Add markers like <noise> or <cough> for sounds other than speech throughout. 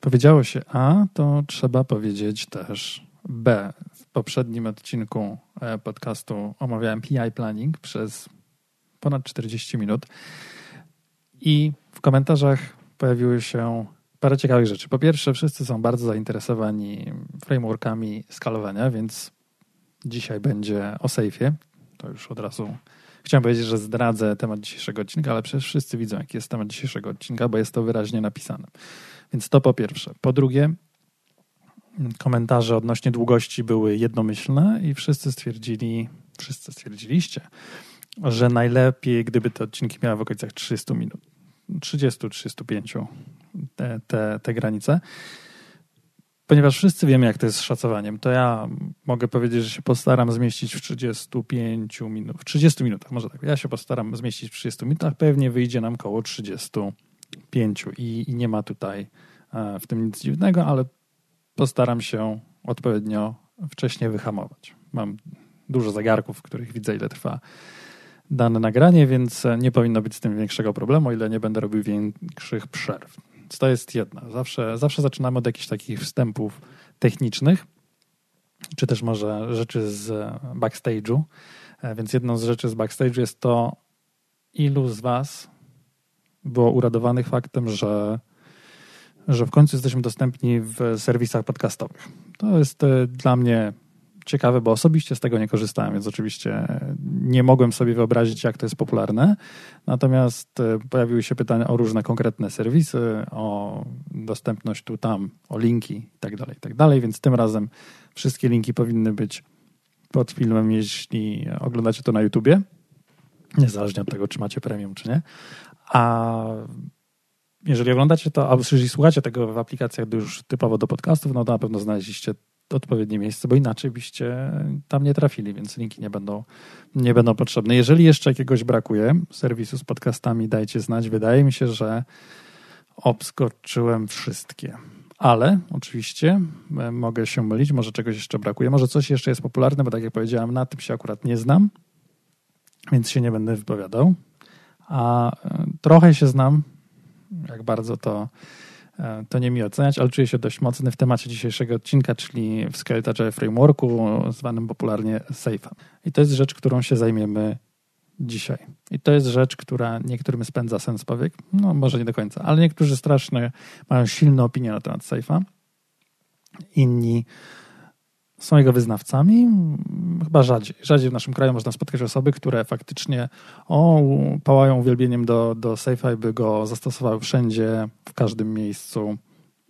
powiedziało się A, to trzeba powiedzieć też B. W poprzednim odcinku e, podcastu omawiałem PI Planning przez ponad 40 minut i w komentarzach pojawiły się parę ciekawych rzeczy. Po pierwsze, wszyscy są bardzo zainteresowani frameworkami skalowania, więc dzisiaj będzie o sejfie. To już od razu chciałem powiedzieć, że zdradzę temat dzisiejszego odcinka, ale przecież wszyscy widzą, jaki jest temat dzisiejszego odcinka, bo jest to wyraźnie napisane. Więc to po pierwsze. Po drugie, komentarze odnośnie długości były jednomyślne i wszyscy stwierdzili, wszyscy stwierdziliście, że najlepiej, gdyby te odcinki miały w okolicach 300 minut. 30-35 te, te, te granice. Ponieważ wszyscy wiemy, jak to jest z szacowaniem, to ja mogę powiedzieć, że się postaram zmieścić w 35 minut, w 30 minutach, może tak. Ja się postaram zmieścić w 30 minutach, pewnie wyjdzie nam koło 35 i, i nie ma tutaj e, w tym nic dziwnego, ale postaram się odpowiednio wcześniej wyhamować. Mam dużo zegarków, w których widzę, ile trwa dane nagranie, więc nie powinno być z tym większego problemu, ile nie będę robił większych przerw. To jest jedna. Zawsze, zawsze zaczynamy od jakichś takich wstępów technicznych, czy też może rzeczy z backstage'u. E, więc jedną z rzeczy z backstage'u jest to, ilu z Was było uradowanych faktem, że, że w końcu jesteśmy dostępni w serwisach podcastowych. To jest e, dla mnie ciekawe, bo osobiście z tego nie korzystałem, więc oczywiście nie mogłem sobie wyobrazić, jak to jest popularne. Natomiast e, pojawiły się pytania o różne konkretne serwisy, o dostępność tu, tam, o linki itd., tak itd., tak więc tym razem wszystkie linki powinny być pod filmem, jeśli oglądacie to na YouTubie, niezależnie od tego, czy macie premium, czy nie. A jeżeli oglądacie to, albo jeżeli słuchacie tego w aplikacjach już typowo do podcastów, no to na pewno znaleźliście odpowiednie miejsce, bo inaczej byście tam nie trafili, więc linki nie będą, nie będą potrzebne. Jeżeli jeszcze jakiegoś brakuje serwisu z podcastami, dajcie znać. Wydaje mi się, że obskoczyłem wszystkie. Ale oczywiście e, mogę się mylić, może czegoś jeszcze brakuje, może coś jeszcze jest popularne, bo tak jak powiedziałem, na tym się akurat nie znam, więc się nie będę wypowiadał. A e, trochę się znam, jak bardzo to E, to nie mi oceniać, ale czuję się dość mocny w temacie dzisiejszego odcinka, czyli w Skeleton Agile Frameworku, zwanym popularnie SAFE. I to jest rzecz, którą się zajmiemy dzisiaj. I to jest rzecz, która niektórym spędza sens powiek, no może nie do końca, ale niektórzy strasznie mają silne opinie na temat SAFe'a. Inni są jego wyznawcami, chyba rzadziej. Rzadziej w naszym kraju można spotkać osoby, które faktycznie o, pałają uwielbieniem do, do Safe'a, by go zastosowały wszędzie, w każdym miejscu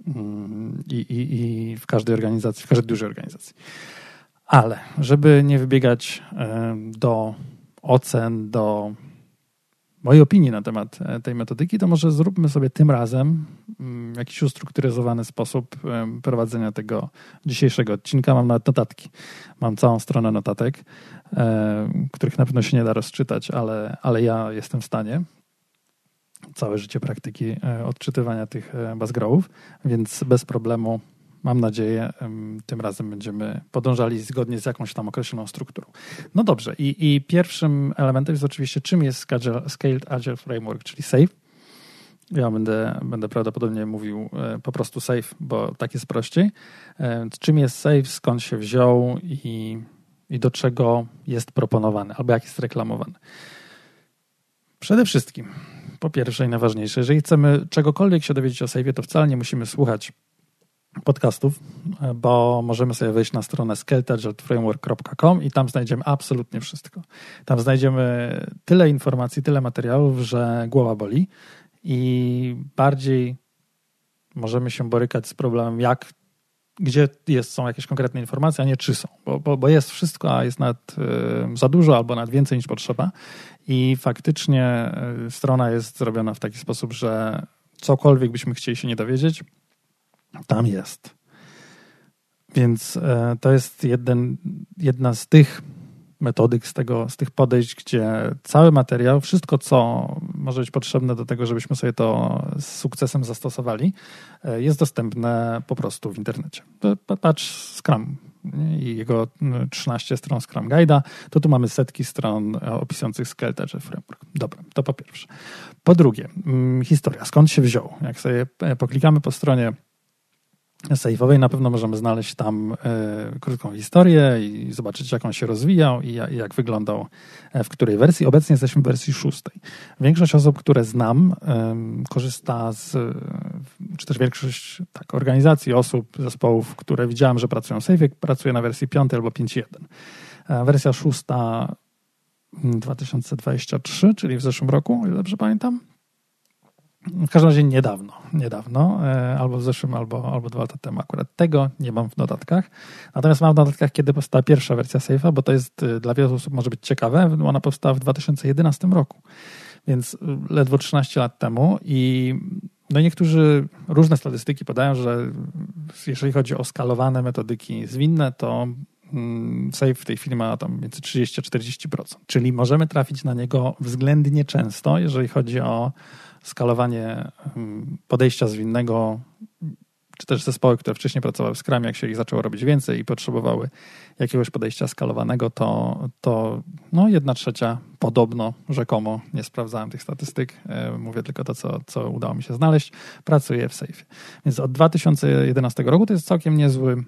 mm, i, i, i w każdej organizacji, w każdej dużej organizacji. Ale żeby nie wybiegać do ocen, do mojej opinii na temat e, tej metodyki, to może zróbmy sobie tym razem mm, jakiś ustrukturyzowany sposób prowadzenia tego dzisiejszego odcinka. Mam nawet notatki. Mam całą stronę notatek, e, których na pewno się nie da rozczytać, ale, ale ja jestem w stanie. Całe życie praktyki e, odczytywania tych bazgrowów, więc bez problemu Mam nadzieję, tym razem będziemy podążali zgodnie z jakąś tam określoną strukturą. No dobrze, i, i pierwszym elementem jest oczywiście, czym jest Scaled Agile Framework, czyli SAFE. Ja będę, będę prawdopodobnie mówił e, po prostu SAFE, bo tak jest prościej. E, czym jest SAFE, skąd się wziął i, i do czego jest proponowany, albo jak jest reklamowany. Przede wszystkim, po pierwsze i najważniejsze, jeżeli chcemy czegokolwiek się dowiedzieć o SAFE, to wcale nie musimy słuchać podcastów, bo możemy sobie wejść na stronę skeletagelframework.com i tam znajdziemy absolutnie wszystko. Tam znajdziemy tyle informacji, tyle materiałów, że głowa boli i bardziej możemy się borykać z problemem, jak, gdzie jest, są jakieś konkretne informacje, a nie czy są, bo, bo, bo jest wszystko, a jest nad y, za dużo albo nad więcej niż potrzeba i faktycznie y, strona jest zrobiona w taki sposób, że cokolwiek byśmy chcieli się nie dowiedzieć, tam jest. Więc e, to jest jeden, jedna z tych metodyk, z, tego, z tych podejść, gdzie cały materiał, wszystko, co może być potrzebne do tego, żebyśmy sobie to z sukcesem zastosowali, e, jest dostępne po prostu w internecie. Patrz Scrum i jego 13 stron Scrum Guide'a, to tu mamy setki stron opisujących Skeleton Framework. Dobra, to po pierwsze. Po drugie, historia. Skąd się wziął? Jak sobie poklikamy po stronie sejfowej. Na pewno możemy znaleźć tam y, krótką historię i zobaczyć, jak on się rozwijał i, jak wyglądał e, w której wersji. Obecnie jesteśmy w wersji szóstej. Większość osób, które znam, y, korzysta z, czy też większość tak, organizacji, osób, zespołów, które widziałem, że pracują w sejfie, pracuje na wersji piątej albo 5.1. Wersja szósta 2023, mm, czyli w zeszłym roku, o ile dobrze pamiętam, w każdym razie niedawno, niedawno, e, albo w zeszłym, albo, albo dwa lata temu. Akurat tego nie mam w dodatkach. Natomiast mam w dodatkach, kiedy powstała pierwsza wersja Safe'a, bo to jest e, dla wielu osób może być ciekawe. Ona powstała w 2011 roku, więc e, ledwo 13 lat temu i no niektórzy różne statystyki podają, że jeżeli chodzi o skalowane metodyki zwinne, to mm, Safe w tej chwili ma tam między 30 a 40%. Czyli możemy trafić na niego względnie często, jeżeli chodzi o skalowanie podejścia zwinnego, czy też zespoły, które wcześniej pracowały w Scrum, jak się ich zaczęło robić więcej i potrzebowały jakiegoś podejścia skalowanego, to, to no jedna trzecia podobno, rzekomo, nie sprawdzałem tych statystyk, e, mówię tylko to, co, co udało mi się znaleźć, pracuje w Safe. Więc od 2011 roku to jest całkiem niezły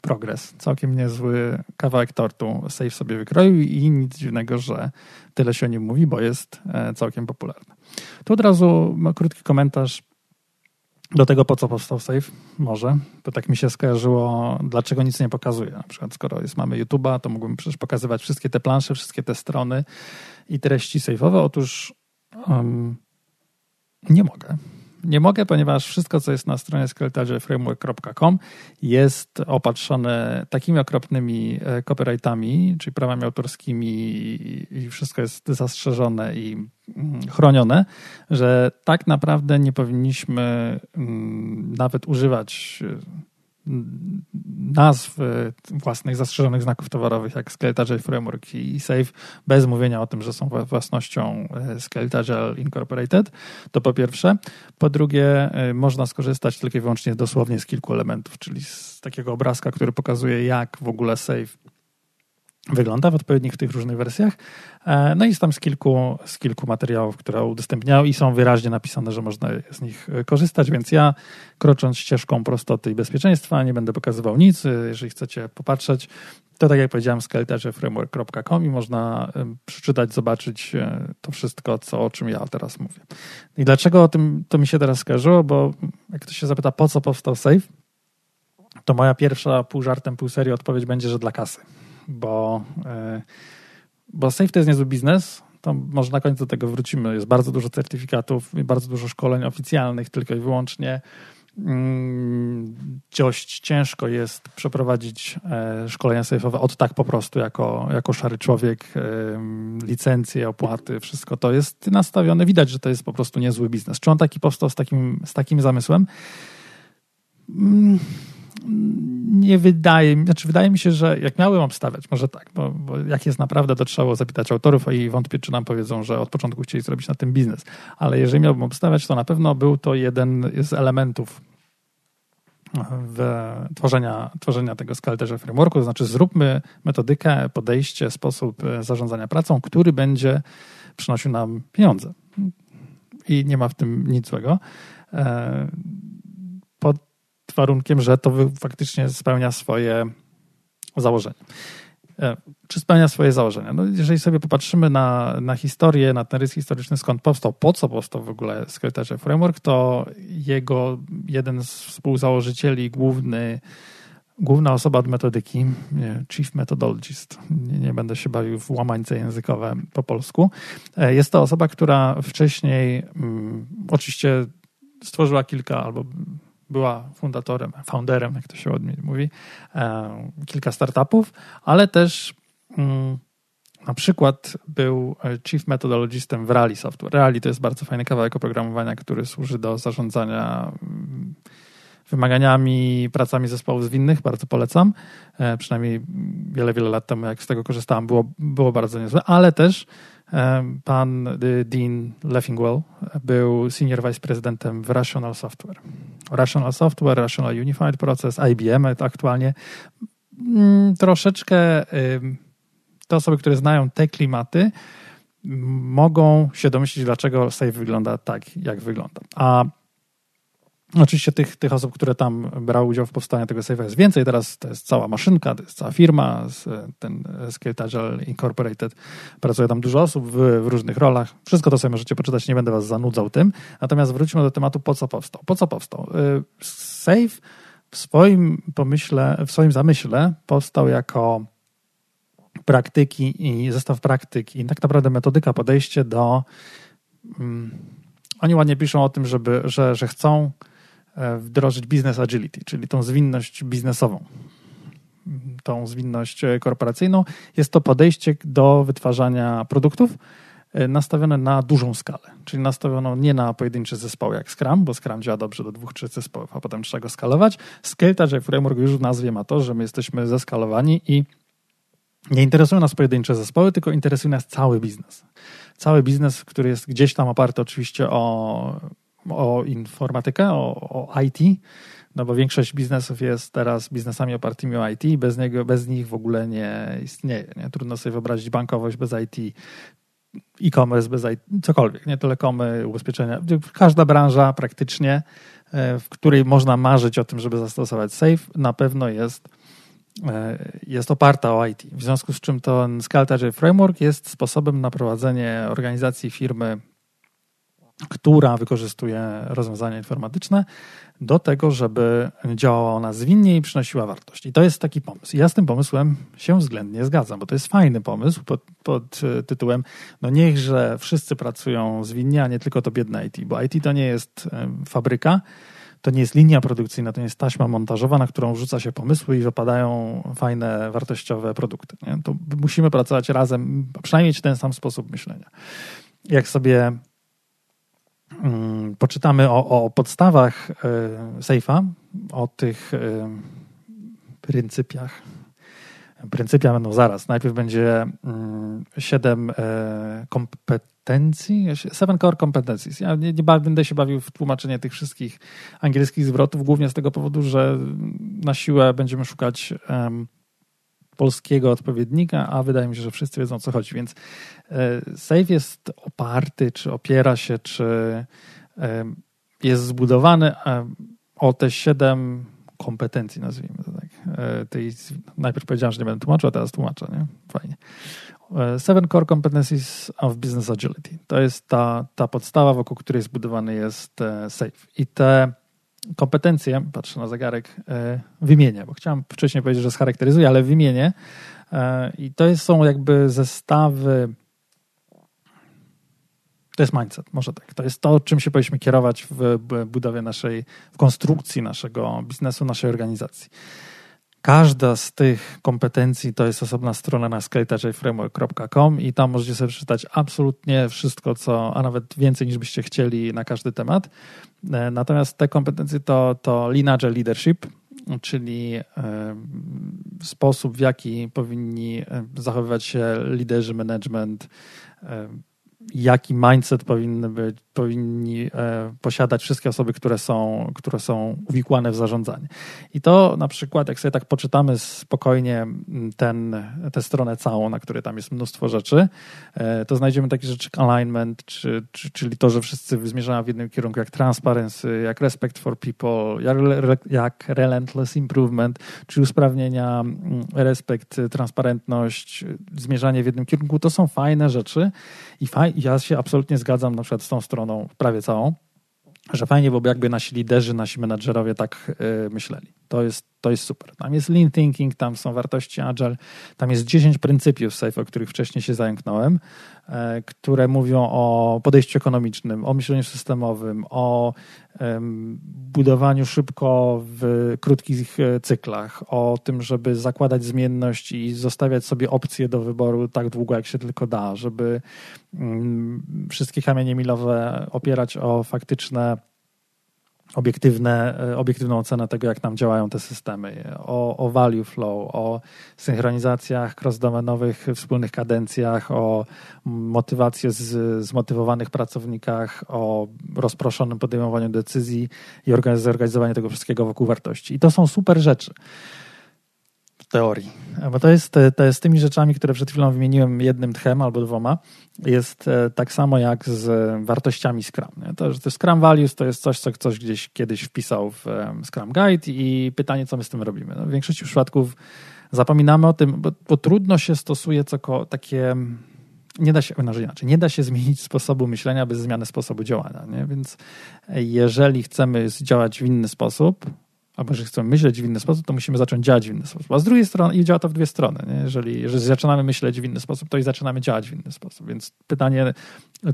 progres, całkiem niezły kawałek tortu Safe sobie wykroił i nic dziwnego, że tyle się o nim mówi, bo jest e, całkiem popularny. Tu od razu krótki komentarz do tego, po co powstał Safe, może, bo tak mi się skojarzyło, dlaczego nic nie pokazuje. Na przykład, skoro jest, mamy YouTube'a, to mógłbym przecież pokazywać wszystkie te plansze, wszystkie te strony i treści safe'owe. Otóż um, nie mogę. Nie mogę, ponieważ wszystko, co jest na stronie skeletalframework.com jest opatrzone takimi okropnymi e, copyrightami, czyli prawami autorskimi i wszystko jest zastrzeżone i mm, chronione, że tak naprawdę nie powinniśmy mm, nawet używać nazw e, własnych zastrzeżonych znaków towarowych, jak Skeletal Framework i Safe, bez mówienia o tym, że są własnością e, Skeletal Incorporated, to po pierwsze. Po drugie, e, można skorzystać tylko i wyłącznie dosłownie z kilku elementów, czyli z takiego obrazka, który pokazuje, jak w ogóle Safe wygląda w odpowiednich tych różnych wersjach. E, no i jest tam z kilku, z kilku materiałów, które udostępniał i są wyraźnie napisane, że można z nich e, korzystać, więc ja krocząc ścieżką prostoty i bezpieczeństwa nie będę pokazywał nic. E, jeżeli chcecie popatrzeć, to tak jak powiedziałem, skeletarzyframework.com i można przeczytać, zobaczyć to wszystko, co, o czym ja teraz mówię. I dlaczego o tym to mi się teraz skojarzyło? Bo jak ktoś się zapyta, po co powstał Safe, to moja pierwsza pół żartem, pół serii odpowiedź będzie, że dla kasy bo, e, bo Safe to jest niezły biznes. To może na końcu do tego wrócimy. Jest bardzo dużo certyfikatów, bardzo dużo szkoleń oficjalnych, tylko i wyłącznie. Mm, dość ciężko jest przeprowadzić e, szkolenia sejfowe od tak po prostu, jako, jako szary człowiek, e, licencje, opłaty, wszystko to jest nastawione. Widać, że to jest po prostu niezły biznes. Czy on taki powstał z takim, z takim zamysłem? Nie wydaje mi, znaczy wydaje mi się, że jak miałem obstawiać, może tak, bo, bo jak jest naprawdę, to trzeba zapytać autorów i wątpię, czy nam powiedzą, że od początku chcieli zrobić na tym biznes. Ale jeżeli miałbym obstawiać, to na pewno był to jeden z elementów tworzenia, tworzenia tego Scalterze Frameworku, to znaczy zróbmy metodykę, podejście, sposób zarządzania pracą, który będzie przynosił nam pieniądze. I nie ma w tym nic złego. Warunkiem, że to faktycznie spełnia swoje założenia. E, czy spełnia swoje założenia? No, jeżeli sobie popatrzymy na, na historię, na ten rys historyczny, skąd powstał, po co powstał w ogóle Secretary Framework, to jego jeden z współzałożycieli, główny, główna osoba od metodyki, chief methodologist, nie, nie, będę się bawił w łamańce językowe po polsku, e, jest to osoba, która wcześniej mm, oczywiście stworzyła kilka albo była fundatorem, founderem, jak to się ładnie mówi, e, kilka startupów, ale też mm, na przykład był chief methodologistem w Rally Software. Rally to jest bardzo fajny kawałek oprogramowania, który służy do zarządzania mm, wymaganiami, pracami zespołów zwinnych, bardzo polecam. E, przynajmniej wiele, wiele lat temu, jak z tego korzystałem, było, było bardzo niezłe, ale też Pan y, Dean Leffingwell był senior vice prezydentem w Rational Software. Rational Software, Rational Unified Process, IBM aktualnie. Mm, troszeczkę te osoby, które znają te klimaty, mogą się domyślić, dlaczego Safe wygląda tak, jak wygląda. A Oczywiście tych, tych osób, które tam brały udział w powstaniu tego safe'a jest więcej. Teraz to jest cała maszynka, to jest cała firma, ten Skate Agile Incorporated. Pracuje tam dużo osób w, w, różnych rolach. Wszystko to sobie możecie poczytać, nie będę was zanudzał tym. Natomiast wróćmy do tematu, po co powstał. Po co powstał? Y, Safe w swoim pomyśle, w swoim zamyśle powstał jako praktyki i zestaw praktyk i tak naprawdę metodyka, podejście do. Um, oni ładnie piszą o tym, żeby, że, że chcą wdrożyć business agility, czyli tą zwinność biznesową, tą zwinność e, korporacyjną. Jest to podejście do wytwarzania produktów e, nastawione na dużą skalę, czyli nastawiono nie na pojedyncze zespoły jak Scrum, bo Scrum działa dobrze do dwóch, trzech zespołów, a potem trzeba go skalować. Scale Framework już w nazwie ma to, że my jesteśmy zeskalowani i nie interesują nas pojedyncze zespoły, tylko interesuje nas cały biznes. Cały biznes, który jest gdzieś tam oparty oczywiście o, o informatykę, o, o IT, no bo większość biznesów jest teraz biznesami opartymi o IT, bez, niego, bez nich w ogóle nie istnieje. Nie? Trudno sobie wyobrazić bankowość bez IT, e-commerce bez IT, cokolwiek, nie telekomy, ubezpieczenia. Każda branża praktycznie, e, w której można marzyć o tym, żeby zastosować SAFE, na pewno jest E, jest oparta o IT. W związku z czym ten Scaled Framework jest sposobem na prowadzenie organizacji firmy, która wykorzystuje rozwiązania informatyczne do tego, żeby działała ona zwinnie i przynosiła wartość. I to jest taki pomysł. I ja z tym pomysłem się względnie zgadzam, bo to jest fajny pomysł pod, pod tytułem no niechże wszyscy pracują zwinnie, a nie tylko to biedne IT, bo IT to nie jest fabryka, to nie jest linia produkcyjna, to nie jest taśma montażowa, na którą rzuca się pomysły i wypadają fajne, wartościowe produkty. Nie? To musimy pracować razem, przynajmniej mieć ten sam sposób myślenia. Jak sobie poczytamy o, o podstawach y, Safe'a, o tych y, pryncypiach, pryncypia będą zaraz. Najpierw będzie mm, siedem e, kompetencji, seven core competencies. Ja nie, nie będę się bawił w tłumaczenie tych wszystkich angielskich zwrotów, głównie z tego powodu, że na siłę będziemy szukać polskiego odpowiednika, a wydaje mi się, że wszyscy wiedzą o co chodzi. Więc e, SAFE jest oparty, czy opiera się, czy e, jest zbudowany o te siedem kompetencji, nazwijmy to tak. E, tej, najpierw powiedziałem, że nie będę tłumaczył, a teraz tłumaczę, nie? Fajnie. E, seven Core Competencies of Business Agility. To jest ta, ta podstawa, wokół której zbudowany jest e, SAFE. I te kompetencje, patrzę na zegarek, wymienię, bo chciałem wcześniej powiedzieć, że scharakteryzuję, ale wymienię. I to są jakby zestawy to jest mindset, może tak. To jest to, czym się powinniśmy kierować w budowie naszej, w konstrukcji naszego biznesu, naszej organizacji. Każda z tych kompetencji to jest osobna strona na skeletajframework.com i tam możecie sobie przeczytać absolutnie wszystko, co, a nawet więcej niż byście chcieli na każdy temat. E, natomiast te kompetencje to, to Agile Leadership, czyli e, sposób, w jaki powinni e, zachowywać się liderzy, management, jaki mindset powinny być, powinni e, posiadać wszystkie osoby, które są, które są uwikłane w zarządzanie. I to na przykład, jak sobie tak poczytamy spokojnie ten, tę stronę całą, na której tam jest mnóstwo rzeczy, e, to znajdziemy takie rzeczy jak alignment, czy, czy, czyli to, że wszyscy zmierzają w jednym kierunku, jak transparency, jak respect for people, jak, jak relentless improvement, czy usprawnienia, respekt, transparentność, zmierzanie w jednym kierunku, to są fajne rzeczy i faj, ja się absolutnie zgadzam na przykład z tą stroną, stroną, prawie całą, że fajnie byłoby jakby nasi liderzy, nasi menadżerowie tak yy, myśleli. To jest, to jest super. Tam jest lean thinking, tam są wartości agile, tam jest 10 pryncypiów SAFE, o których wcześniej się zająknąłem, yy, które mówią o podejściu ekonomicznym, o myśleniu systemowym, o budowaniu szybko w krótkich e, cyklach, o tym, żeby zakładać zmienność i zostawiać sobie opcje do wyboru tak długo, jak się tylko da, żeby mm, wszystkie kamienie milowe opierać o faktyczne obiektywne, e, obiektywną ocenę tego, jak nam działają te systemy, o, o value flow, o synchronizacjach cross-domenowych, wspólnych kadencjach, o motywacji z, zmotywowanych pracownikach, o rozproszonym podejmowaniu decyzji i zorganizowaniu tego wszystkiego wokół wartości. I to są super rzeczy. Teorii. Bo to jest, to jest z tymi rzeczami, które przed chwilą wymieniłem jednym tchem albo dwoma, jest e, tak samo jak z wartościami Scrum. To, że Scrum Values to jest coś, co ktoś gdzieś kiedyś wpisał w Scrum Guide i pytanie, co my z tym robimy. No, w większości przypadków zapominamy o tym, bo, bo trudno się stosuje co takie nie da się, inaczej, inaczej, nie da się <laughs> zmienić sposobu myślenia bez zmiany sposobu działania. Nie? Więc jeżeli chcemy działać w inny sposób, albo że chcemy myśleć w inny sposób, to musimy zacząć działać w inny sposób. A z drugiej strony, i działa to w dwie strony. Nie? Jeżeli, jeżeli zaczynamy myśleć w inny sposób, to i zaczynamy działać w inny sposób. Więc pytanie,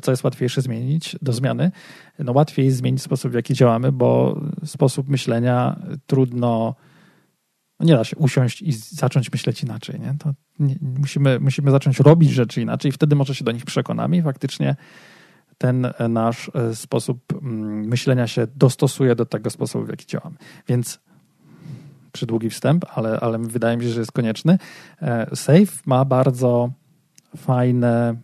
co jest łatwiejsze zmienić do zmiany? No łatwiej jest zmienić sposób, w jaki działamy, bo sposób myślenia trudno no nie da się usiąść i zacząć myśleć inaczej. Nie? To nie, musimy, musimy zacząć robić rzeczy inaczej i wtedy może się do nich przekonamy i faktycznie ten nasz e, sposób mm, myślenia się dostosuje do tego sposobu, w jaki działamy. Więc przydługi wstęp, ale, ale wydaje mi się, że jest konieczny. E, Safe ma bardzo fajne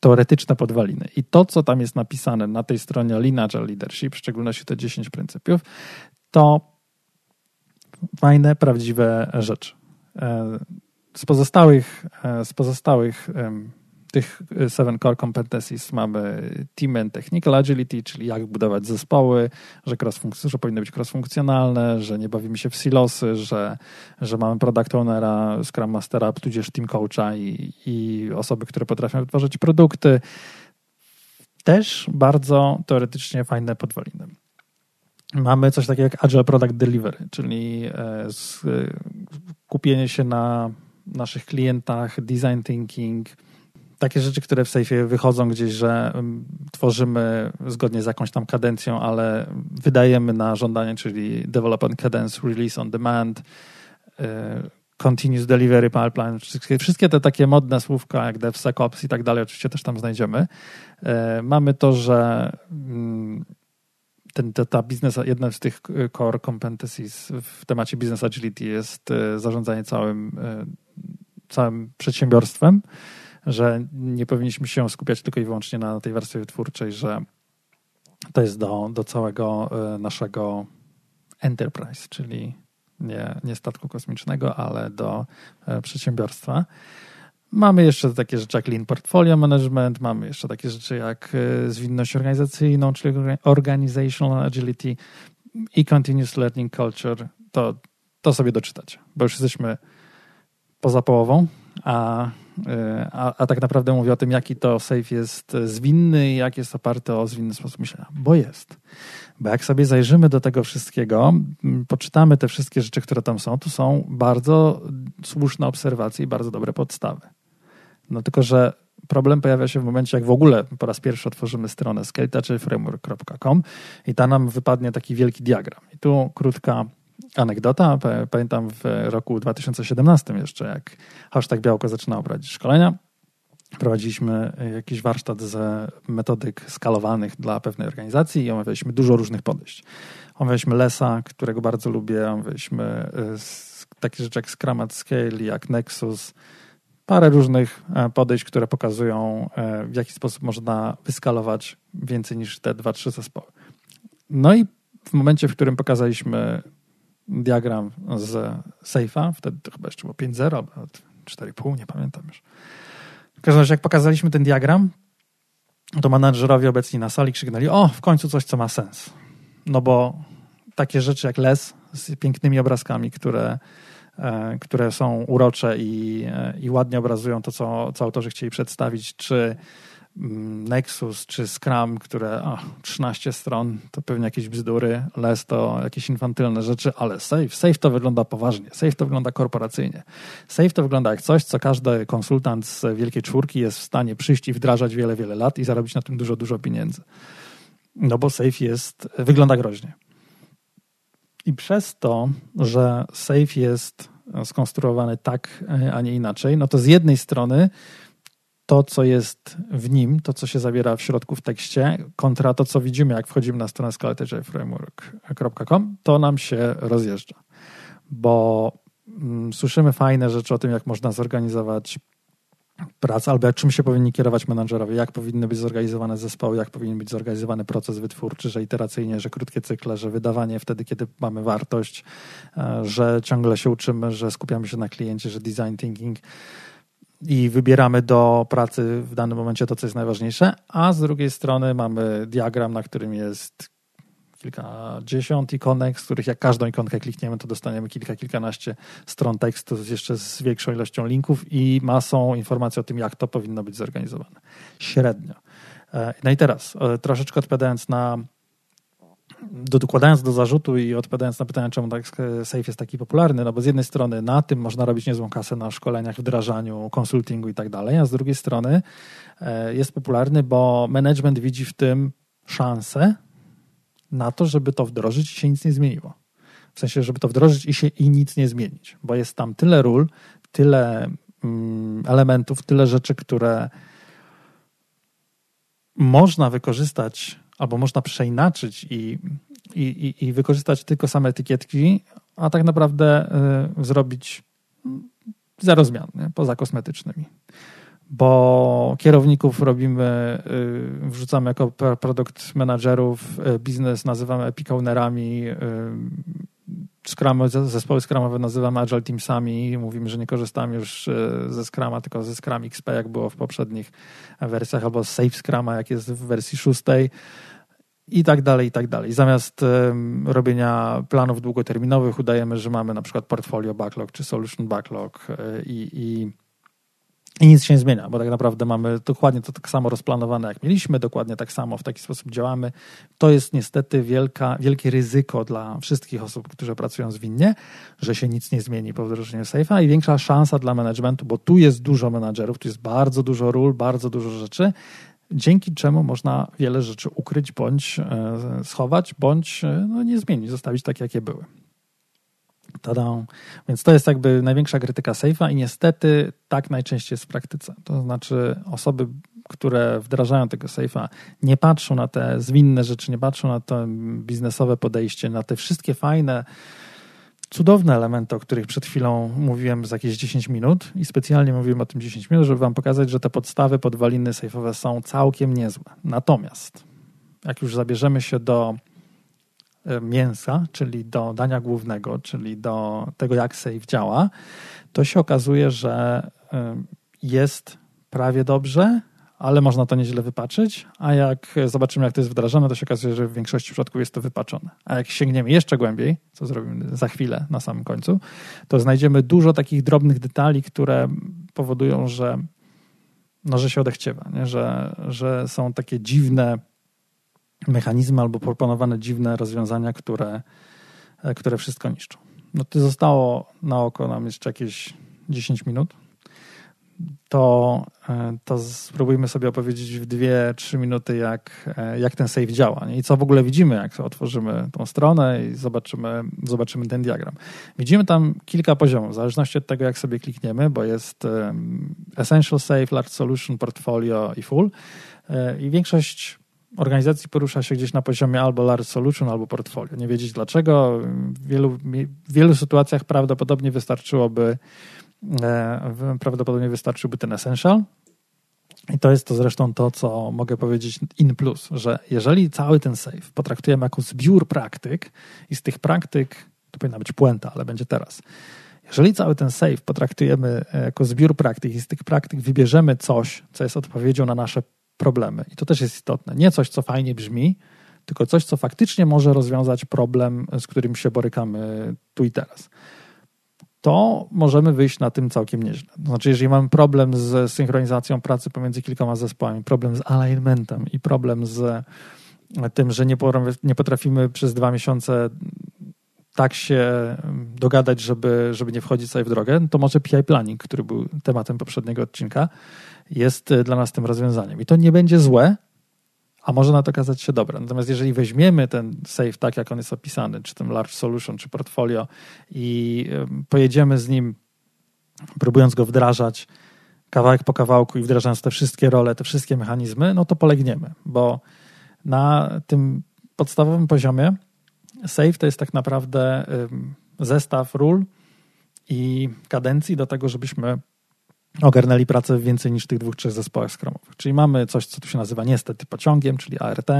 teoretyczne podwaliny. I to, co tam jest napisane na tej stronie Lineage Leadership, w szczególności te 10 pryncypiów, to fajne, prawdziwe rzeczy. E, z pozostałych, e, z pozostałych tych seven core competencies mamy team and technical agility, czyli jak budować zespoły, że, że powinny być cross-funkcjonalne, że nie bawimy się w silosy, że, że mamy product ownera, scrum mastera, tudzież team coacha i, i osoby, które potrafią wytworzyć produkty. Też bardzo teoretycznie fajne podwaliny mamy coś takiego jak Agile Product Delivery, czyli e, kupienie się na naszych klientach, design thinking, takie rzeczy, które w Safe'ie wychodzą gdzieś, że tworzymy zgodnie z jakąś tam kadencją, ale wydajemy na żądanie, czyli development cadence, release on demand, e, continuous delivery pipeline, wszystkie te takie modne słówka jak DevSecOps i tak dalej, oczywiście też tam znajdziemy. E, mamy to, że ten, ta biznes, jedna z tych core competencies w temacie business agility jest e, zarządzanie całym, całym przedsiębiorstwem, że nie powinniśmy się skupiać tylko i wyłącznie na tej warstwie wytwórczej, że to jest do, do całego e, naszego enterprise, czyli nie, nie statku kosmicznego, ale do przedsiębiorstwa. Mamy jeszcze takie rzeczy jak Lean Portfolio Management, mamy jeszcze takie rzeczy jak e, zwinność organizacyjną, czyli Organizational Agility i Continuous Learning Culture. To, to sobie doczytacie, bo już jesteśmy poza połową, a, e, a, a tak naprawdę mówię o tym, jaki to safe jest zwinny i jak jest oparty o zwinny sposób myślenia. Bo jest. Bo jak sobie zajrzymy do tego wszystkiego, poczytamy te wszystkie rzeczy, które tam są, to są bardzo słuszne obserwacje i bardzo dobre podstawy. No tylko, że problem pojawia się w momencie, jak w ogóle po raz pierwszy otworzymy stronę skeletouchframework.com i tam nam wypadnie taki wielki diagram. I tu krótka anegdota. Pamiętam w roku 2017 jeszcze, jak hashtag Białko zaczynał prowadzić szkolenia, prowadziliśmy jakiś warsztat ze metodyk skalowanych dla pewnej organizacji i omawialiśmy dużo różnych podejść. Omawialiśmy Lesa, którego bardzo lubię, omawialiśmy y, takie rzeczy jak Scrum at Scale, jak Nexus, parę różnych e, podejść, które pokazują, e, w jaki sposób można wyskalować więcej niż te dwa, trzy zespoły. No i w momencie, w którym pokazaliśmy diagram z Safe'a, wtedy to chyba jeszcze było 5.0 albo 4.5, nie pamiętam już. W każdym razie, jak pokazaliśmy ten diagram, to menadżerowie obecni na sali krzyknęli, o, w końcu coś, co ma sens. No bo takie rzeczy jak les z pięknymi obrazkami, które E, które są urocze i, e, i ładnie obrazują to, co, co autorzy chcieli przedstawić, czy Nexus czy Scrum, które o, 13 stron to pewnie jakieś bzdury, LES to jakieś infantylne rzeczy, ale Safe, Safe to wygląda poważnie, Safe to wygląda korporacyjnie. Safe to wygląda jak coś, co każdy konsultant z Wielkiej Czwórki jest w stanie przyjść i wdrażać wiele, wiele lat i zarobić na tym dużo, dużo pieniędzy. No bo Safe jest, wygląda groźnie. I przez to, że safe jest skonstruowany tak, a nie inaczej, no to z jednej strony to, co jest w nim, to, co się zawiera w środku w tekście, kontra to, co widzimy, jak wchodzimy na stronę skeletajframework.com, to nam się rozjeżdża. Bo mm, słyszymy fajne rzeczy o tym, jak można zorganizować pracy, albo czym się powinni kierować menadżerowie, jak powinny być zorganizowane zespoły, jak powinien być zorganizowany proces wytwórczy, że iteracyjnie, że krótkie cykle, że wydawanie wtedy, kiedy mamy wartość, e, że ciągle się uczymy, że skupiamy się na kliencie, że design thinking i wybieramy do pracy w danym momencie to, co jest najważniejsze, a z drugiej strony mamy diagram, na którym jest kilkadziesiąt ikonek, z których jak każdą ikonkę klikniemy, to dostaniemy kilka, kilkanaście stron tekstu jeszcze z większą ilością linków i masą informacji o tym, jak to powinno być zorganizowane. Średnio. E, no i teraz, e, troszeczkę odpowiadając na dokładając do zarzutu i odpowiadając na pytanie, czemu tak Safe jest taki popularny, no bo z jednej strony na tym można robić niezłą kasę na szkoleniach, wdrażaniu, konsultingu i tak dalej, a z drugiej strony e, jest popularny, bo management widzi w tym szansę na to, żeby to wdrożyć i się nic nie zmieniło. W sensie, żeby to wdrożyć i się i nic nie zmienić, bo jest tam tyle ról, tyle mm, elementów, tyle rzeczy, które można wykorzystać albo można przeinaczyć i, i, i, wykorzystać tylko same etykietki, a tak naprawdę y, zrobić zero zmian, nie? poza kosmetycznymi bo kierowników robimy, y, wrzucamy jako produkt managerów, y, biznes nazywamy epic y, Scrum, zespoły Scrumowe nazywamy Agile Teamsami. Mówimy, że nie korzystamy już ze Scruma, tylko ze Scrum XP, jak było w poprzednich wersjach, albo z Safe Scruma, jak jest w wersji szóstej i tak dalej, i tak dalej. Zamiast robienia planów długoterminowych udajemy, że mamy na przykład portfolio backlog czy solution backlog i, i i nic się nie zmienia, bo tak naprawdę mamy dokładnie to tak samo rozplanowane, jak mieliśmy, dokładnie tak samo w taki sposób działamy. To jest niestety wielka, wielkie ryzyko dla wszystkich osób, które pracują zwinnie, że się nic nie zmieni po wdrożeniu safe'a i większa szansa dla managementu, bo tu jest dużo menadżerów, tu jest bardzo dużo ról, bardzo dużo rzeczy, dzięki czemu można wiele rzeczy ukryć bądź e, schować, bądź e, no, nie zmienić, zostawić tak, jakie były. Tada. Więc to jest jakby największa krytyka Safe'a i niestety tak najczęściej jest w praktyce. To znaczy osoby, które wdrażają tego Safe'a, nie patrzą na te zwinne rzeczy, nie patrzą na to biznesowe podejście, na te wszystkie fajne, cudowne elementy, o których przed chwilą mówiłem za jakieś 10 minut i specjalnie mówiłem o tym 10 minut, żeby wam pokazać, że te podstawy, podwaliny safe'owe są całkiem niezłe. Natomiast jak już zabierzemy się do mięsa, czyli do dania głównego, czyli do tego, jak safe działa, to się okazuje, że e, jest prawie dobrze, ale można to nieźle wypaczyć, a jak zobaczymy, jak to jest wdrażane, to się okazuje, że w większości przypadków jest to wypaczone. A jak sięgniemy jeszcze głębiej, co zrobimy za chwilę na samym końcu, to znajdziemy dużo takich drobnych detali, które powodują, że, no, że się odechciewa, nie? Że, że są takie dziwne mechanizmy albo proponowane dziwne rozwiązania, które, e, które wszystko niszczą. No to zostało na oko nam jeszcze jakieś 10 minut. To, e, to spróbujmy sobie opowiedzieć w 2-3 minuty, jak, e, jak ten save działa nie? i co w ogóle widzimy, jak otworzymy tą stronę i zobaczymy, zobaczymy ten diagram. Widzimy tam kilka poziomów, w zależności od tego, jak sobie klikniemy, bo jest Essential Save, Large Solution, Portfolio i Full. I większość organizacji porusza się gdzieś na poziomie albo large solution, albo portfolio. Nie wiedzieć dlaczego. W wielu, w wielu sytuacjach prawdopodobnie wystarczyłoby e, prawdopodobnie wystarczyłby ten essential. I to jest to zresztą to, co mogę powiedzieć in plus, że jeżeli cały ten save potraktujemy jako zbiór praktyk i z tych praktyk, to powinna być puenta, ale będzie teraz. Jeżeli cały ten save potraktujemy e, jako zbiór praktyk i z tych praktyk wybierzemy coś, co jest odpowiedzią na nasze problemy. I to też jest istotne. Nie coś, co fajnie brzmi, tylko coś, co faktycznie może rozwiązać problem, z którym się borykamy tu i teraz. To możemy wyjść na tym całkiem nieźle. To znaczy, jeżeli mamy problem z synchronizacją pracy pomiędzy kilkoma zespołami, problem z alignmentem i problem z tym, że nie potrafimy przez dwa miesiące tak się dogadać, żeby, żeby nie wchodzić sobie w drogę, to może PI planning, który był tematem poprzedniego odcinka, jest e, dla nas tym rozwiązaniem. I to nie będzie złe, a może na to okazać się dobre. Natomiast jeżeli weźmiemy ten safe tak, jak on jest opisany, czy ten large solution, czy portfolio i pojedziemy z nim, próbując go wdrażać kawałek po kawałku i wdrażając te wszystkie role, te wszystkie mechanizmy, no to polegniemy, bo na tym podstawowym poziomie safe to jest tak naprawdę zestaw ról i kadencji do tego, żebyśmy ogarnęli pracę w więcej niż tych dwóch, trzech zespołach skramowych. Czyli mamy coś, co tu się nazywa niestety pociągiem, czyli ART,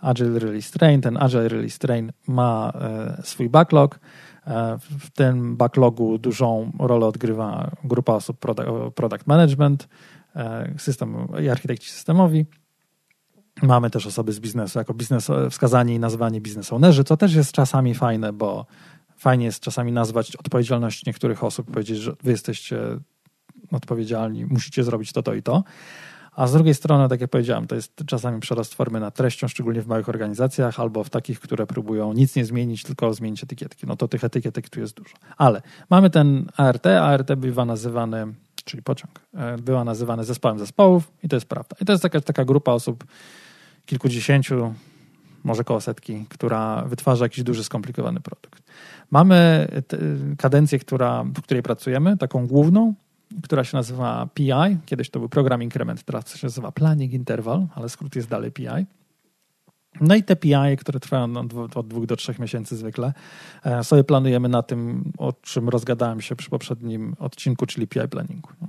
Agile Release Train. Ten Agile Release Train ma e, swój backlog. E, w tym backlogu dużą rolę odgrywa grupa osób product management, e, system i architekci systemowi. Mamy też osoby z biznesu jako biznes, wskazani i nazwani biznes ownerzy, co też jest czasami fajne, bo fajnie jest czasami nazwać odpowiedzialność niektórych osób, powiedzieć, że wy jesteście odpowiedzialni, musicie zrobić to, to i to. A z drugiej strony, tak jak powiedziałem, to jest czasami przerost formy nad treścią, szczególnie w małych organizacjach, albo w takich, które próbują nic nie zmienić, tylko zmienić etykietki. No to tych etykietek tu jest dużo. Ale mamy ten ART, ART bywa nazywany, czyli pociąg, e, była nazywany zespołem zespołów i to jest prawda. I to jest taka, taka grupa osób, kilkudziesięciu, może koło setki, która wytwarza jakiś duży, skomplikowany produkt. Mamy kadencję, która, w której pracujemy, taką główną, która się nazywa PI. Kiedyś to był program increment, teraz się nazywa planning interval, ale skrót jest dalej PI. No i te PI, które trwają od dwóch do trzech miesięcy zwykle, e, sobie planujemy na tym, o czym rozgadałem się przy poprzednim odcinku, czyli PI planningu. No.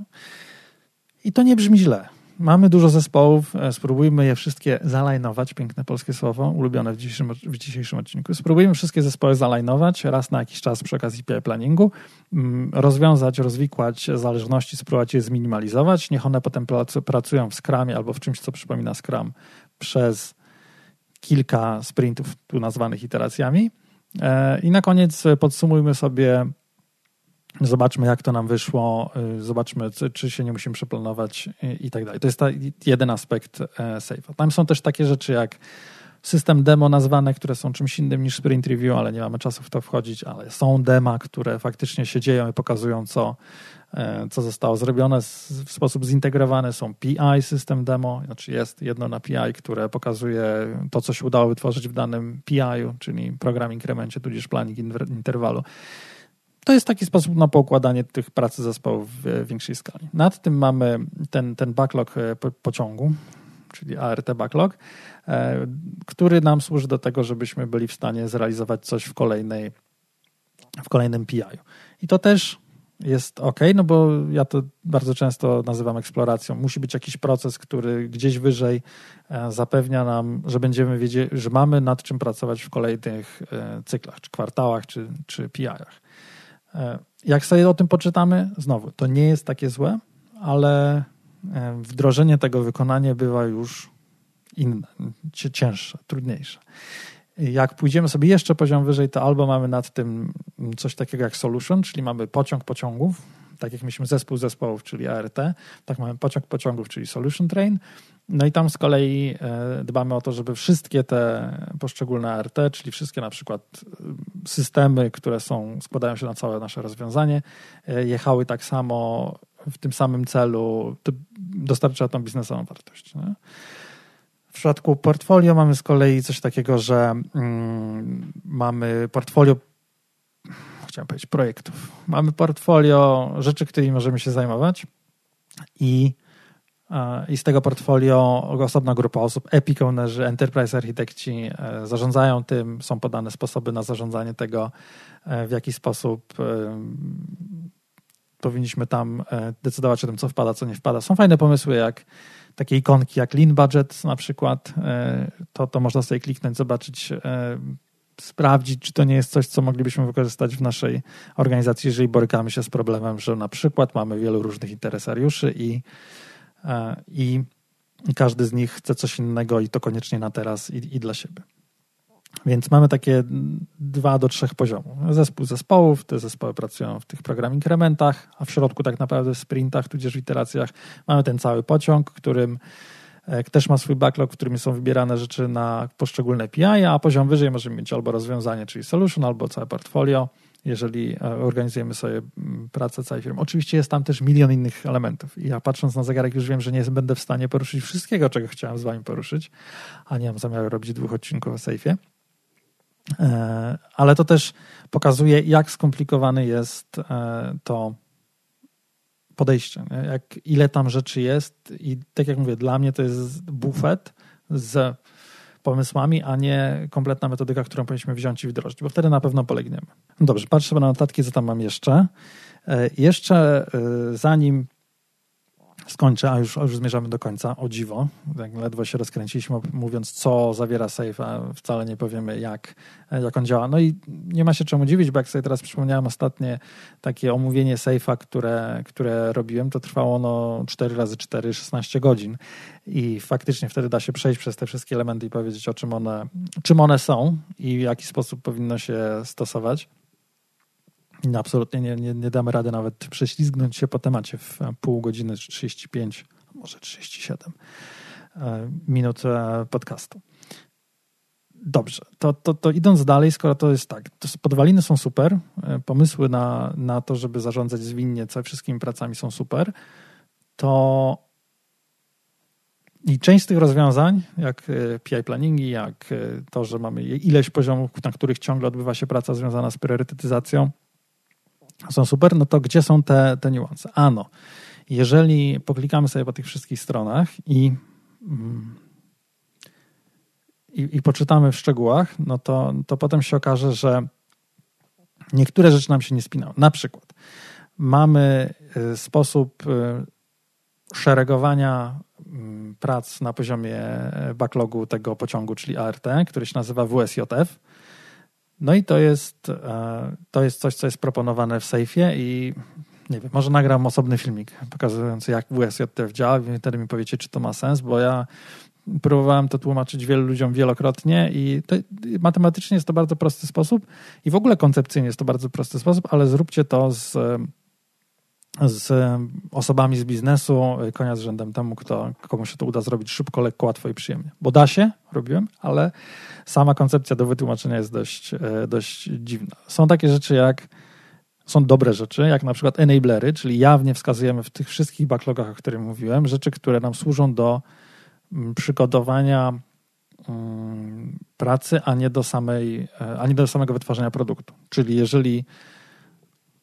I to nie brzmi źle. Mamy dużo zespołów, e, spróbujmy je wszystkie zalajnować, piękne polskie słowo, ulubione w dzisiejszym, w dzisiejszym odcinku. Spróbujmy wszystkie zespoły zalajnować raz na jakiś czas przy okazji planningu, mm, rozwiązać, rozwikłać zależności, spróbować je zminimalizować. Niech one potem pracują w Scrumie albo w czymś, co przypomina Scrum przez kilka sprintów, tu nazwanych iteracjami. E, I na koniec podsumujmy sobie Zobaczmy, jak to nam wyszło, y, zobaczmy, czy się nie musimy przeplanować i tak dalej. To jest ta, jeden aspekt e, safe. Tam są też takie rzeczy jak system demo nazwane, które są czymś innym niż sprint review, ale nie mamy czasu w to wchodzić, ale są dema, które faktycznie się dzieją i pokazują, co, e, co zostało zrobione w sposób zintegrowany. Są PI system demo, znaczy jest jedno na PI, które pokazuje to, co się udało wytworzyć w danym PI-u, czyli program inkremencie, tudzież planning interwalu to jest taki sposób na poukładanie tych pracy zespołów w większej skali. Nad tym mamy ten, ten backlog e, pociągu, czyli ART backlog, e, który nam służy do tego, żebyśmy byli w stanie zrealizować coś w kolejnej w kolejnym PI. I to też jest ok, no bo ja to bardzo często nazywam eksploracją. Musi być jakiś proces, który gdzieś wyżej e, zapewnia nam, że będziemy wiedzieli, że mamy nad czym pracować w kolejnych cyklach, czy kwartałach, czy, czy PI-ach. E, jak sobie o tym poczytamy, znowu, to nie jest takie złe, ale e, wdrożenie tego, wykonanie bywa już inne, cięższe, trudniejsze. Jak pójdziemy sobie jeszcze poziom wyżej, to albo mamy nad tym coś takiego jak solution, czyli mamy pociąg pociągów, tak jak mieliśmy zespół zespołów, czyli ART, tak mamy pociąg pociągów, czyli solution train, no i tam z kolei e, dbamy o to, żeby wszystkie te poszczególne ART, czyli wszystkie na przykład e, systemy, które są, składają się na całe nasze rozwiązanie, e, jechały tak samo w tym samym celu, dostarcza tą biznesową wartość. Nie? W przypadku portfolio mamy z kolei coś takiego, że mm, mamy portfolio, chciałem powiedzieć projektów. Mamy portfolio rzeczy, którymi możemy się zajmować i i z tego portfolio osobna grupa osób, Epic Ownerzy, Enterprise Architekci e, zarządzają tym, są podane sposoby na zarządzanie tego, e, w jaki sposób e, powinniśmy tam decydować o tym, co wpada, co nie wpada. Są fajne pomysły, jak takie ikonki jak Lean Budget na przykład, to, to można sobie kliknąć, zobaczyć, sprawdzić, czy to nie jest coś, co moglibyśmy wykorzystać w naszej organizacji, jeżeli borykamy się z problemem, że na przykład mamy wielu różnych interesariuszy i i każdy z nich chce coś innego i to koniecznie na teraz i, i dla siebie. Więc mamy takie dwa do trzech poziomów. Zespół zespołów, te zespoły pracują w tych program inkrementach, a w środku tak naprawdę w sprintach, tudzież w iteracjach mamy ten cały pociąg, którym e, też ma swój backlog, w którym są wybierane rzeczy na poszczególne PI, a poziom wyżej możemy mieć albo rozwiązanie, czyli solution, albo całe portfolio jeżeli e, organizujemy sobie pracę całej firmy. Oczywiście jest tam też milion innych elementów. Ja patrząc na zegarek już wiem, że nie będę w stanie poruszyć wszystkiego, czego chciałem z wami poruszyć, a nie mam zamiaru robić dwóch odcinków o sejfie. E, ale to też pokazuje, jak skomplikowane jest e, to podejście, jak, ile tam rzeczy jest i tak jak mówię, dla mnie to jest bufet z pomysłami, a nie kompletna metodyka, którą powinniśmy wziąć i wdrożyć, bo wtedy na pewno polegniemy. Dobrze, patrzę na notatki, co tam mam jeszcze. E, jeszcze e, zanim skończę, a już, już zmierzamy do końca, o dziwo. Tak ledwo się rozkręciliśmy, mówiąc, co zawiera safe, a wcale nie powiemy, jak, jak on działa. No i nie ma się czemu dziwić, bo jak sobie teraz przypomniałem ostatnie takie omówienie safe'a, które, które robiłem, to trwało no 4 razy 4, 16 godzin. I faktycznie wtedy da się przejść przez te wszystkie elementy i powiedzieć, o czym one, czym one są i w jaki sposób powinno się stosować. No, absolutnie nie, nie, nie damy rady nawet prześlizgnąć się po temacie w pół godziny, 35, może 37 e, minut e, podcastu. Dobrze, to, to, to idąc dalej, skoro to jest tak, to podwaliny są super, e, pomysły na, na to, żeby zarządzać zwinnie wszystkimi pracami są super, to i część z tych rozwiązań, jak PI planningi, jak to, że mamy ileś poziomów, na których ciągle odbywa się praca związana z priorytetyzacją, są super, no to gdzie są te, te niuanse? Ano, jeżeli poklikamy sobie po tych wszystkich stronach i, mm, i, i poczytamy w szczegółach, no to, to potem się okaże, że niektóre rzeczy nam się nie spinają. Na przykład mamy y, sposób y, szeregowania mm, prac na poziomie backlogu tego pociągu, czyli ART, który się nazywa WSJF no i to jest, e, to jest coś, co jest proponowane w sejfie i nie wiem, może nagram osobny filmik pokazujący, jak WSJTF działa. I wtedy mi powiecie, czy to ma sens, bo ja próbowałem to tłumaczyć wielu ludziom wielokrotnie i to, matematycznie jest to bardzo prosty sposób i w ogóle koncepcyjnie jest to bardzo prosty sposób, ale zróbcie to z z osobami z biznesu, konia z rzędem temu, kto, komu się to uda zrobić szybko, lekko, łatwo i przyjemnie. Bo da się, robiłem, ale sama koncepcja do wytłumaczenia jest dość, e, dość dziwna. Są takie rzeczy jak są dobre rzeczy, jak na przykład enablery, czyli jawnie wskazujemy w tych wszystkich backlogach, o których mówiłem, rzeczy, które nam służą do mm, przygotowania mm, pracy, a nie do samej, e, a nie do samego wytwarzania produktu. Czyli jeżeli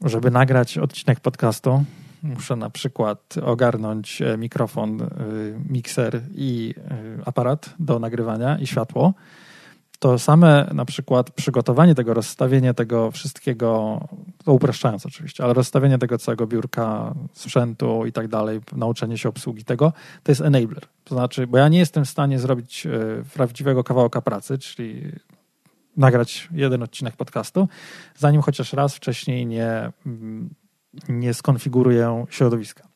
żeby nagrać odcinek podcastu, muszę na przykład ogarnąć e, mikrofon, e, mikser i e, aparat do nagrywania i światło, to same na przykład przygotowanie tego, rozstawienie tego wszystkiego, to upraszczając oczywiście, ale rozstawienie tego całego biurka, sprzętu i tak dalej, nauczenie się obsługi tego, to jest enabler. To znaczy, bo ja nie jestem w stanie zrobić prawdziwego kawałka pracy, czyli nagrać jeden odcinek podcastu, zanim chociaż raz wcześniej nie, mm, nie skonfiguruję środowiska.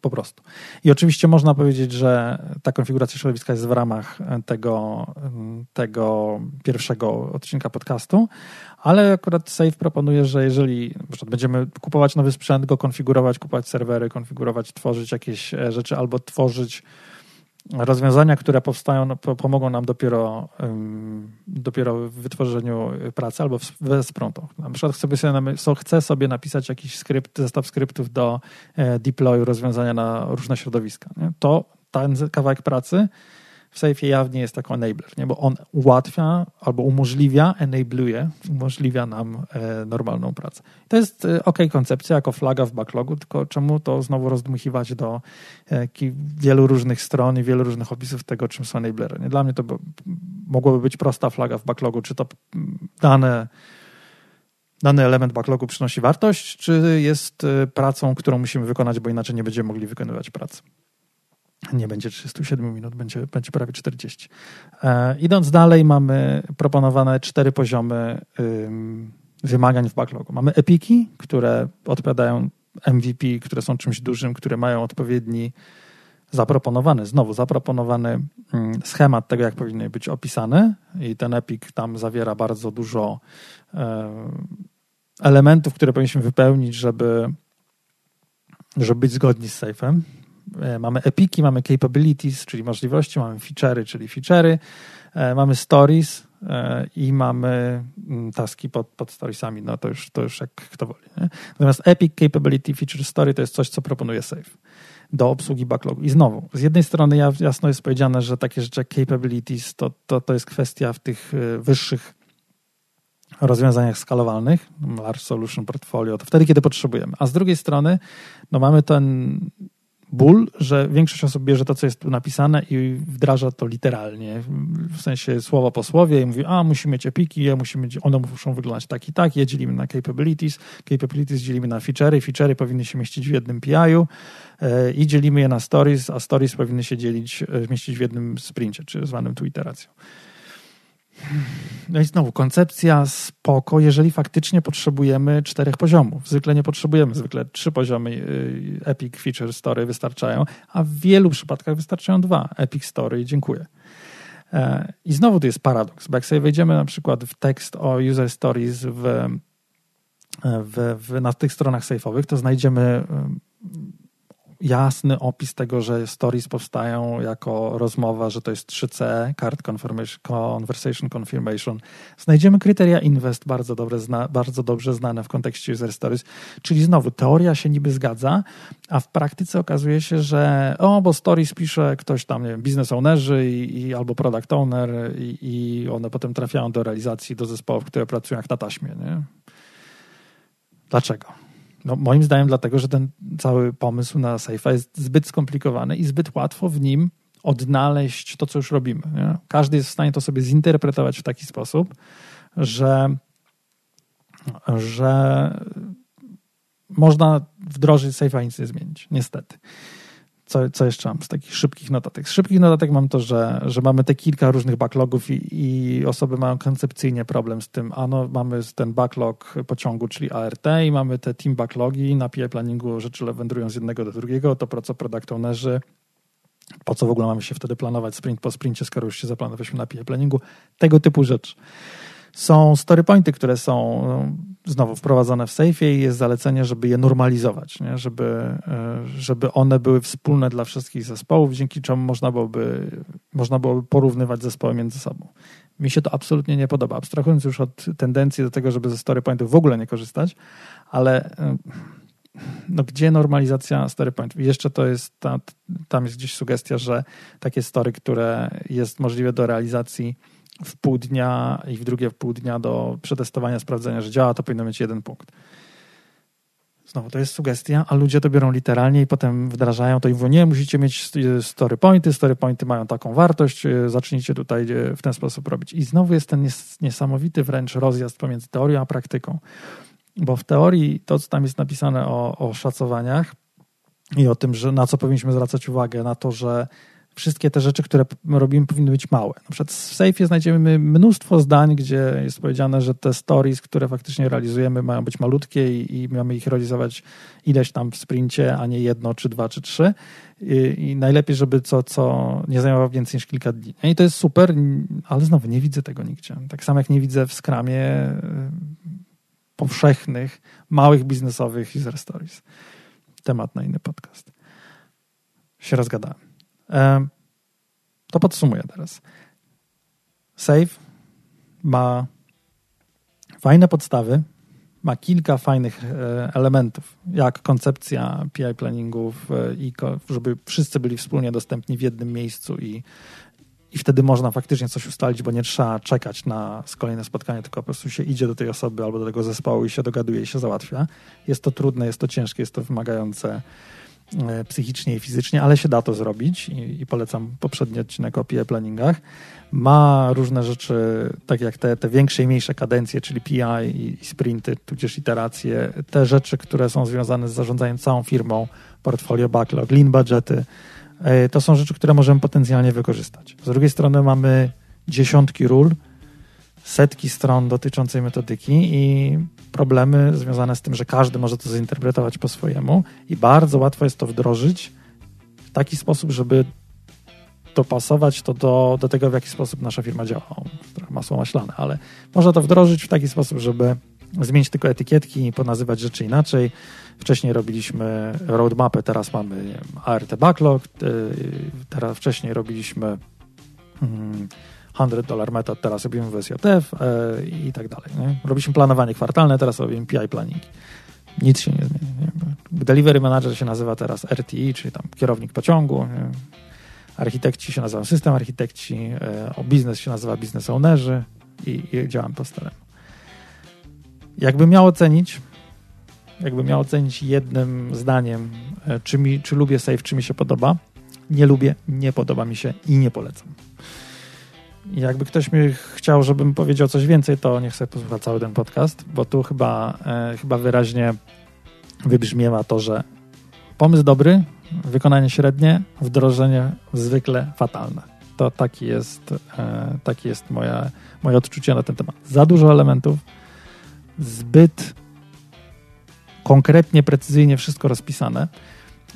Po prostu. I oczywiście można powiedzieć, że ta konfiguracja środowiska jest w ramach tego, tego pierwszego odcinka podcastu, ale akurat Safe proponuje, że jeżeli będziemy kupować nowy sprzęt, go konfigurować, kupować serwery, konfigurować, tworzyć jakieś rzeczy albo tworzyć rozwiązania, które powstają, no, pomogą nam dopiero, dopiero w wytworzeniu pracy albo wesprą to. Na przykład chcę sobie, chcę sobie napisać jakiś skrypt, zestaw skryptów do e, deployu rozwiązania na różne środowiska. To ten kawałek pracy w Safe jawnie jest taką enabler, nie? bo on ułatwia albo umożliwia, enabluje, umożliwia nam e, normalną pracę. To jest e, ok koncepcja jako flaga w backlogu, tylko czemu to znowu rozdmuchiwać do e, wielu różnych stron i wielu różnych opisów tego, czym są enablery. Nie? Dla mnie to by, mogłoby być prosta flaga w backlogu, czy to dane dany element backlogu przynosi wartość, czy jest e, pracą, którą musimy wykonać, bo inaczej nie będziemy mogli wykonywać pracy nie będzie 37 minut, będzie, będzie prawie 40. E, idąc dalej, mamy proponowane cztery poziomy ym, wymagań w backlogu. Mamy epiki, które odpowiadają MVP, które są czymś dużym, które mają odpowiedni zaproponowany, znowu zaproponowany schemat tego, jak powinny być opisane i ten epik tam zawiera bardzo dużo e, elementów, które powinniśmy wypełnić, żeby, żeby być zgodni z safe'em. E, mamy epiki, mamy capabilities, czyli możliwości, mamy feature'y, czyli feature'y, e, mamy stories e, i mamy mm, taski pod, pod storiesami, no to już, to już jak kto woli. Nie? Natomiast epic, capability, feature, story to jest coś, co proponuje Safe do obsługi backlogu. I znowu, z jednej strony jasno jest powiedziane, że takie rzeczy jak capabilities to, to, to jest kwestia w tych wyższych rozwiązaniach skalowalnych, Large Solution Portfolio, to wtedy, kiedy potrzebujemy. A z drugiej strony, no mamy ten ból, że większość osób bierze to, co jest tu napisane i wdraża to literalnie. W sensie słowo po słowie i mówi, a musimy mieć epiki, musimy mieć, one muszą wyglądać tak i tak, je dzielimy na capabilities, capabilities dzielimy na feature'y, feature'y powinny się mieścić w jednym PI-u e, i dzielimy je na stories, a stories powinny się dzielić, e, mieścić w jednym sprincie, czy zwanym tu iteracją. No i znowu, koncepcja spoko, jeżeli faktycznie potrzebujemy czterech poziomów. Zwykle nie potrzebujemy, zwykle trzy poziomy y, Epic Feature Story wystarczają, a w wielu przypadkach wystarczają dwa. Epic Story dziękuję. E, I znowu tu jest paradoks, bo jak sobie wejdziemy na przykład w tekst o user stories w, w, w na tych stronach safe'owych, to znajdziemy jasny opis tego, że stories powstają jako rozmowa, że to jest 3C, Card Conversation Confirmation. Znajdziemy kryteria invest bardzo, dobre, zna, bardzo dobrze znane w kontekście user stories, czyli znowu teoria się niby zgadza, a w praktyce okazuje się, że o, bo stories pisze ktoś tam, nie wiem, business ownerzy i, i albo product owner i, i one potem trafiają do realizacji, do zespołów, które pracują jak na taśmie, nie? Dlaczego? No, moim zdaniem dlatego, że ten cały pomysł na Safe'a jest zbyt skomplikowany i zbyt łatwo w nim odnaleźć to, co już robimy. Nie? Każdy jest w stanie to sobie zinterpretować w taki sposób, że, że można wdrożyć Safe'a i nic nie zmienić. Niestety co, co jeszcze mam z takich szybkich notatek? Z szybkich notatek mam to, że, że mamy te kilka różnych backlogów i, i osoby mają koncepcyjnie problem z tym. Ano, mamy ten backlog pociągu, czyli ART i mamy te team backlogi na PI planningu rzeczy wędrują z jednego do drugiego, to pro co product ownerzy po co w ogóle mamy się wtedy planować sprint po sprincie, skoro już się zaplanowaliśmy na PI planningu, tego typu rzeczy. Są story pointy, które są no, znowu wprowadzone w Safe i jest zalecenie, żeby je normalizować, nie? Żeby, e, żeby one były wspólne dla wszystkich zespołów, dzięki czemu można byłoby, można byłoby porównywać zespoły między sobą. Mi się to absolutnie nie podoba, abstrahując już od tendencji do tego, żeby ze story pointów w ogóle nie korzystać, ale e, no, gdzie normalizacja story pointów? Jeszcze to jest, ta, tam jest gdzieś sugestia, że takie story, które jest możliwe do realizacji w pół dnia i w drugie w pół dnia do przetestowania, sprawdzenia, że działa, to powinno mieć jeden punkt. Znowu, to jest sugestia, a ludzie to biorą literalnie i potem wdrażają to i mówią, nie, musicie mieć story pointy, story pointy mają taką wartość, e, zacznijcie tutaj e, w ten sposób robić. I znowu jest ten niesamowity wręcz rozjazd pomiędzy teorią a praktyką. Bo w teorii to, co tam jest napisane o, o szacowaniach i o tym, że na co powinniśmy zwracać uwagę, na to, że wszystkie te rzeczy, które robimy, powinny być małe. Na przykład w Safe'ie znajdziemy mnóstwo zdań, gdzie jest powiedziane, że te stories, które faktycznie realizujemy, mają być malutkie i, i mamy ich realizować ileś tam w sprincie, a nie jedno, czy dwa, czy trzy. I, i najlepiej, żeby co, co nie zajmowało więcej niż kilka dni. I to jest super, ale znowu nie widzę tego nigdzie. Tak samo jak nie widzę w skramie y, powszechnych, małych biznesowych user stories. Temat na inny podcast. Się rozgadałem. To podsumuję teraz. Save ma fajne podstawy, ma kilka fajnych e, elementów, jak koncepcja PI planningów, e, i żeby wszyscy byli wspólnie dostępni w jednym miejscu i, i wtedy można faktycznie coś ustalić, bo nie trzeba czekać na kolejne spotkanie, tylko po prostu się idzie do tej osoby albo do tego zespołu i się dogaduje i się załatwia. Jest to trudne, jest to ciężkie, jest to wymagające psychicznie i fizycznie, ale się da to zrobić i, i polecam poprzedni odcinek o PI planningach. Ma różne rzeczy, tak jak te, te większe i mniejsze kadencje, czyli PI i, i sprinty, tudzież iteracje, te rzeczy, które są związane z zarządzaniem całą firmą, portfolio backlog, lean budgety, e, to są rzeczy, które możemy potencjalnie wykorzystać. Z drugiej strony mamy dziesiątki ról, setki stron dotyczącej metodyki i problemy związane z tym, że każdy może to zinterpretować po swojemu i bardzo łatwo jest to wdrożyć w taki sposób, żeby dopasować to do, do tego, w jaki sposób nasza firma działa. Trochę masło maślane, ale można to wdrożyć w taki sposób, żeby zmienić tylko etykietki i ponazywać rzeczy inaczej. Wcześniej robiliśmy roadmapę, teraz mamy ART backlog, y, teraz wcześniej robiliśmy hmm, 100 dollar metod, teraz robimy w SJF e, i tak dalej. Nie? Robiliśmy planowanie kwartalne, teraz robimy PI planning. Nic się nie zmieni. Nie? Delivery manager się nazywa teraz RTI, czyli tam kierownik pociągu. Nie? Architekci się nazywają system architekci, e, o biznes się nazywa biznes ownerzy i, i działam po staremu. Jakbym miał ocenić, jakby miał ocenić jednym zdaniem, e, czy, mi, czy lubię Save, czy mi się podoba, nie lubię, nie podoba mi się i nie polecam. Jakby ktoś mi chciał, żebym powiedział coś więcej, to niech sobie posłucha cały ten podcast, bo tu chyba, e, chyba wyraźnie wybrzmiewa to, że pomysł dobry, wykonanie średnie, wdrożenie zwykle fatalne. To taki jest, e, taki jest moja, moje odczucie na ten temat. Za dużo elementów, zbyt konkretnie, precyzyjnie wszystko rozpisane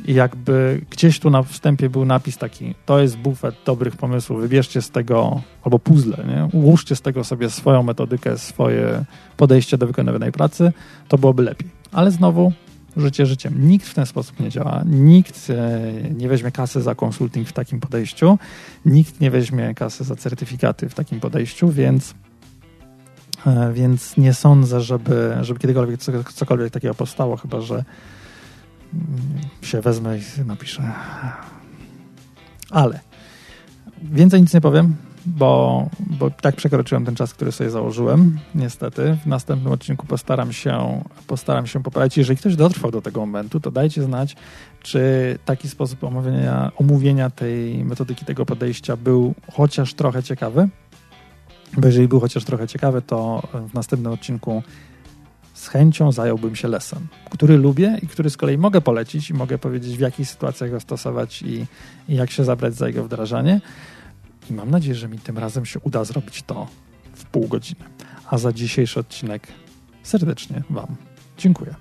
i jakby gdzieś tu na wstępie był napis taki, to jest bufet dobrych pomysłów, wybierzcie z tego, albo puzzle, nie? ułóżcie z tego sobie swoją metodykę, swoje podejście do wykonywanej pracy, to byłoby lepiej. Ale znowu, życie życiem. Nikt w ten sposób nie działa, nikt e, nie weźmie kasy za konsulting w takim podejściu, nikt nie weźmie kasy za certyfikaty w takim podejściu, więc e, więc nie sądzę, żeby, żeby kiedykolwiek cokolwiek takiego powstało, chyba że się wezmę i napiszę. Ale więcej nic nie powiem, bo, bo tak przekroczyłem ten czas, który sobie założyłem. Niestety. W następnym odcinku postaram się, postaram się poprawić. Jeżeli ktoś dotrwał do tego momentu, to dajcie znać, czy taki sposób omówienia, omówienia tej metodyki, tego podejścia był chociaż trochę ciekawy. Bo jeżeli był chociaż trochę ciekawy, to w następnym odcinku z chęcią zająłbym się lesem, który lubię i który z kolei mogę polecić i mogę powiedzieć, w jakich sytuacjach go stosować i, i jak się zabrać za jego wdrażanie. I mam nadzieję, że mi tym razem się uda zrobić to w pół godziny. A za dzisiejszy odcinek serdecznie Wam dziękuję.